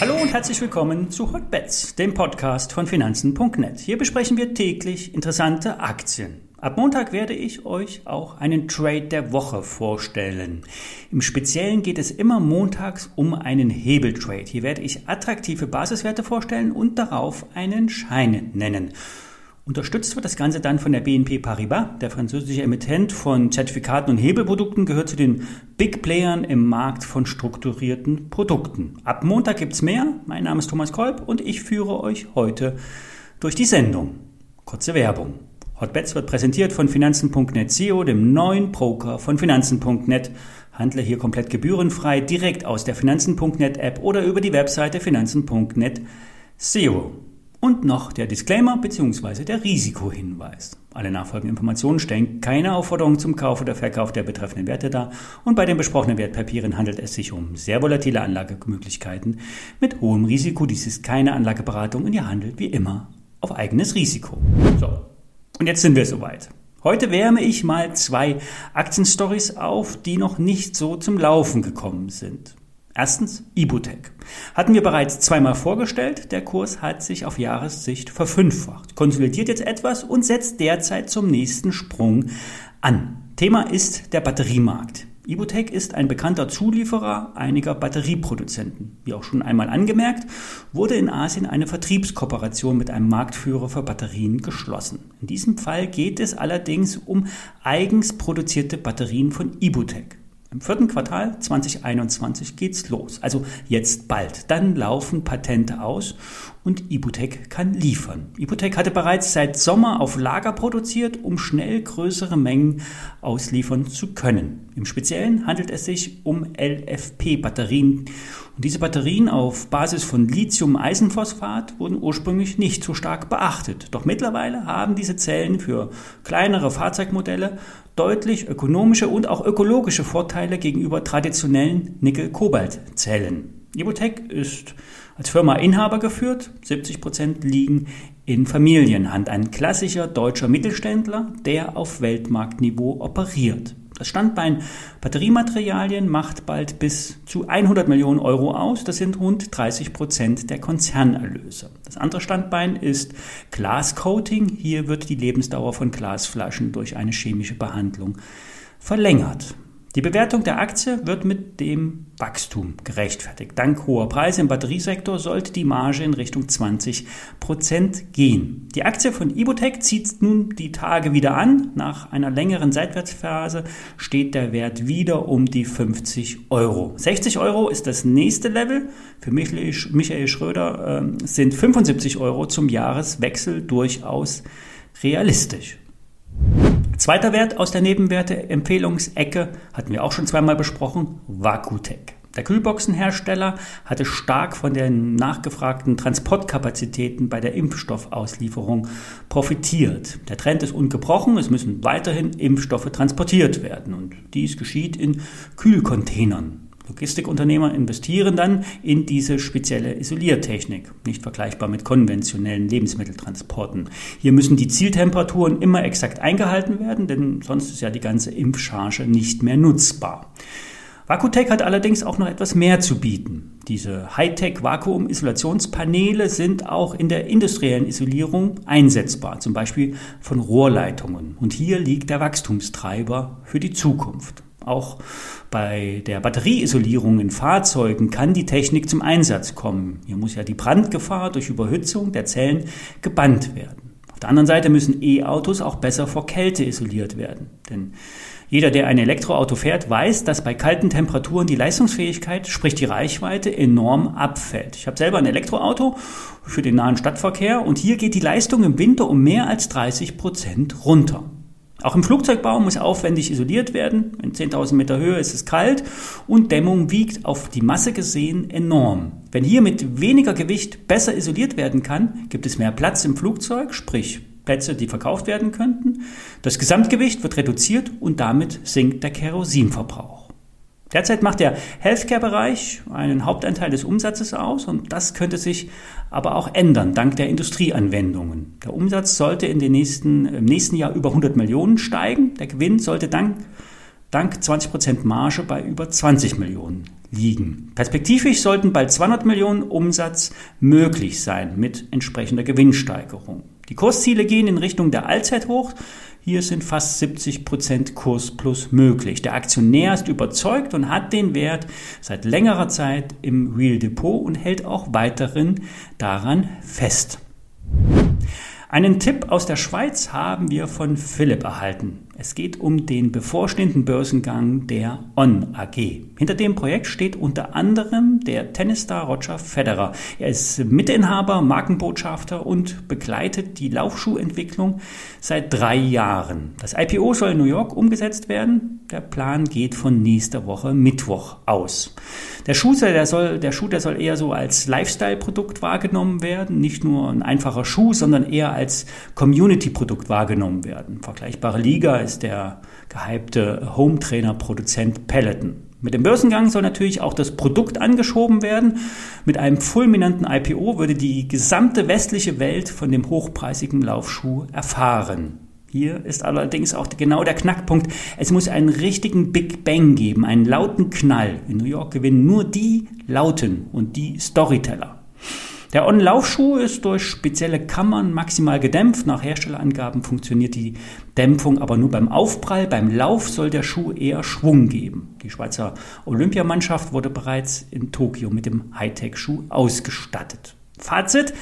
Hallo und herzlich willkommen zu Hotbets, dem Podcast von Finanzen.net. Hier besprechen wir täglich interessante Aktien. Ab Montag werde ich euch auch einen Trade der Woche vorstellen. Im Speziellen geht es immer montags um einen Hebeltrade. Hier werde ich attraktive Basiswerte vorstellen und darauf einen Schein nennen. Unterstützt wird das Ganze dann von der BNP Paribas. Der französische Emittent von Zertifikaten und Hebelprodukten gehört zu den Big Playern im Markt von strukturierten Produkten. Ab Montag gibt's mehr. Mein Name ist Thomas Kolb und ich führe euch heute durch die Sendung. Kurze Werbung. Hotbets wird präsentiert von Finanzen.net SEO, dem neuen Broker von Finanzen.net. Handle hier komplett gebührenfrei direkt aus der Finanzen.net App oder über die Webseite Finanzen.net SEO. Und noch der Disclaimer bzw. der Risikohinweis. Alle nachfolgenden Informationen stellen keine Aufforderung zum Kauf oder Verkauf der betreffenden Werte dar und bei den besprochenen Wertpapieren handelt es sich um sehr volatile Anlagemöglichkeiten mit hohem Risiko. Dies ist keine Anlageberatung und ihr handelt wie immer auf eigenes Risiko. So, und jetzt sind wir soweit. Heute wärme ich mal zwei Aktienstories auf, die noch nicht so zum Laufen gekommen sind. Erstens Ibutec. Hatten wir bereits zweimal vorgestellt, der Kurs hat sich auf Jahressicht verfünffacht, konsolidiert jetzt etwas und setzt derzeit zum nächsten Sprung an. Thema ist der Batteriemarkt. Ibutec ist ein bekannter Zulieferer einiger Batterieproduzenten. Wie auch schon einmal angemerkt, wurde in Asien eine Vertriebskooperation mit einem Marktführer für Batterien geschlossen. In diesem Fall geht es allerdings um eigens produzierte Batterien von Ibutec. Im vierten Quartal 2021 geht's los. Also jetzt bald. Dann laufen Patente aus und Ibutec kann liefern. Ibutec hatte bereits seit Sommer auf Lager produziert, um schnell größere Mengen ausliefern zu können. Im Speziellen handelt es sich um LFP-Batterien. Und diese Batterien auf Basis von Lithium-Eisenphosphat wurden ursprünglich nicht so stark beachtet. Doch mittlerweile haben diese Zellen für kleinere Fahrzeugmodelle deutlich ökonomische und auch ökologische Vorteile gegenüber traditionellen Nickel-Kobalt-Zellen. Ibotec ist als Firma Inhaber geführt. 70 Prozent liegen in Familienhand. Ein klassischer deutscher Mittelständler, der auf Weltmarktniveau operiert. Das Standbein Batteriematerialien macht bald bis zu 100 Millionen Euro aus. Das sind rund 30 Prozent der Konzernerlöse. Das andere Standbein ist Glascoating. Hier wird die Lebensdauer von Glasflaschen durch eine chemische Behandlung verlängert. Die Bewertung der Aktie wird mit dem Wachstum gerechtfertigt. Dank hoher Preise im Batteriesektor sollte die Marge in Richtung 20 Prozent gehen. Die Aktie von Ibotec zieht nun die Tage wieder an. Nach einer längeren Seitwärtsphase steht der Wert wieder um die 50 Euro. 60 Euro ist das nächste Level. Für Michael Schröder äh, sind 75 Euro zum Jahreswechsel durchaus realistisch. Zweiter Wert aus der Nebenwerte-Empfehlungsecke hatten wir auch schon zweimal besprochen, Vakutec. Der Kühlboxenhersteller hatte stark von den nachgefragten Transportkapazitäten bei der Impfstoffauslieferung profitiert. Der Trend ist ungebrochen, es müssen weiterhin Impfstoffe transportiert werden und dies geschieht in Kühlcontainern. Logistikunternehmer investieren dann in diese spezielle Isoliertechnik, nicht vergleichbar mit konventionellen Lebensmitteltransporten. Hier müssen die Zieltemperaturen immer exakt eingehalten werden, denn sonst ist ja die ganze Impfcharge nicht mehr nutzbar. Vakutec hat allerdings auch noch etwas mehr zu bieten. Diese Hightech-Vakuum-Isolationspaneele sind auch in der industriellen Isolierung einsetzbar, zum Beispiel von Rohrleitungen. Und hier liegt der Wachstumstreiber für die Zukunft. Auch bei der Batterieisolierung in Fahrzeugen kann die Technik zum Einsatz kommen. Hier muss ja die Brandgefahr durch Überhitzung der Zellen gebannt werden. Auf der anderen Seite müssen E-Autos auch besser vor Kälte isoliert werden. Denn jeder, der ein Elektroauto fährt, weiß, dass bei kalten Temperaturen die Leistungsfähigkeit, sprich die Reichweite, enorm abfällt. Ich habe selber ein Elektroauto für den nahen Stadtverkehr und hier geht die Leistung im Winter um mehr als 30 Prozent runter. Auch im Flugzeugbau muss aufwendig isoliert werden. In 10.000 Meter Höhe ist es kalt und Dämmung wiegt auf die Masse gesehen enorm. Wenn hier mit weniger Gewicht besser isoliert werden kann, gibt es mehr Platz im Flugzeug, sprich Plätze, die verkauft werden könnten. Das Gesamtgewicht wird reduziert und damit sinkt der Kerosinverbrauch. Derzeit macht der Healthcare-Bereich einen Hauptanteil des Umsatzes aus und das könnte sich aber auch ändern, dank der Industrieanwendungen. Der Umsatz sollte in den nächsten, im nächsten Jahr über 100 Millionen steigen. Der Gewinn sollte dank dank 20% Marge bei über 20 Millionen liegen. Perspektivisch sollten bald 200 Millionen Umsatz möglich sein mit entsprechender Gewinnsteigerung. Die Kursziele gehen in Richtung der Allzeithoch. Hier sind fast 70 Prozent Kurs plus möglich. Der Aktionär ist überzeugt und hat den Wert seit längerer Zeit im Real Depot und hält auch weiterhin daran fest. Einen Tipp aus der Schweiz haben wir von Philipp erhalten. Es geht um den bevorstehenden Börsengang der On AG. Hinter dem Projekt steht unter anderem der Tennisstar Roger Federer. Er ist Mitinhaber, Markenbotschafter und begleitet die Laufschuhentwicklung seit drei Jahren. Das IPO soll in New York umgesetzt werden. Der Plan geht von nächster Woche Mittwoch aus. Der Schuh, der soll, der Schuh, der soll eher so als Lifestyle-Produkt wahrgenommen werden, nicht nur ein einfacher Schuh, sondern eher als Community-Produkt wahrgenommen werden. Vergleichbare Liga ist der gehypte Home-Trainer-Produzent Peloton. Mit dem Börsengang soll natürlich auch das Produkt angeschoben werden. Mit einem fulminanten IPO würde die gesamte westliche Welt von dem hochpreisigen Laufschuh erfahren. Hier ist allerdings auch genau der Knackpunkt. Es muss einen richtigen Big Bang geben, einen lauten Knall. In New York gewinnen nur die Lauten und die Storyteller. Der On-Laufschuh ist durch spezielle Kammern maximal gedämpft. Nach Herstellerangaben funktioniert die Dämpfung aber nur beim Aufprall. Beim Lauf soll der Schuh eher Schwung geben. Die Schweizer Olympiamannschaft wurde bereits in Tokio mit dem Hightech-Schuh ausgestattet. Fazit,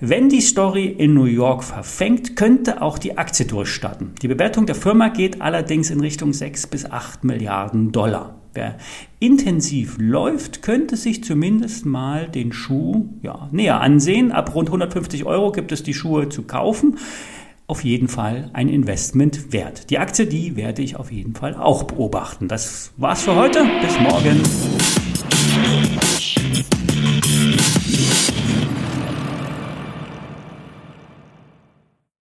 wenn die Story in New York verfängt, könnte auch die Aktie durchstarten. Die Bewertung der Firma geht allerdings in Richtung 6 bis 8 Milliarden Dollar. Wer intensiv läuft, könnte sich zumindest mal den Schuh ja, näher ansehen. Ab rund 150 Euro gibt es die Schuhe zu kaufen. Auf jeden Fall ein Investment wert. Die Aktie, die werde ich auf jeden Fall auch beobachten. Das war's für heute. Bis morgen.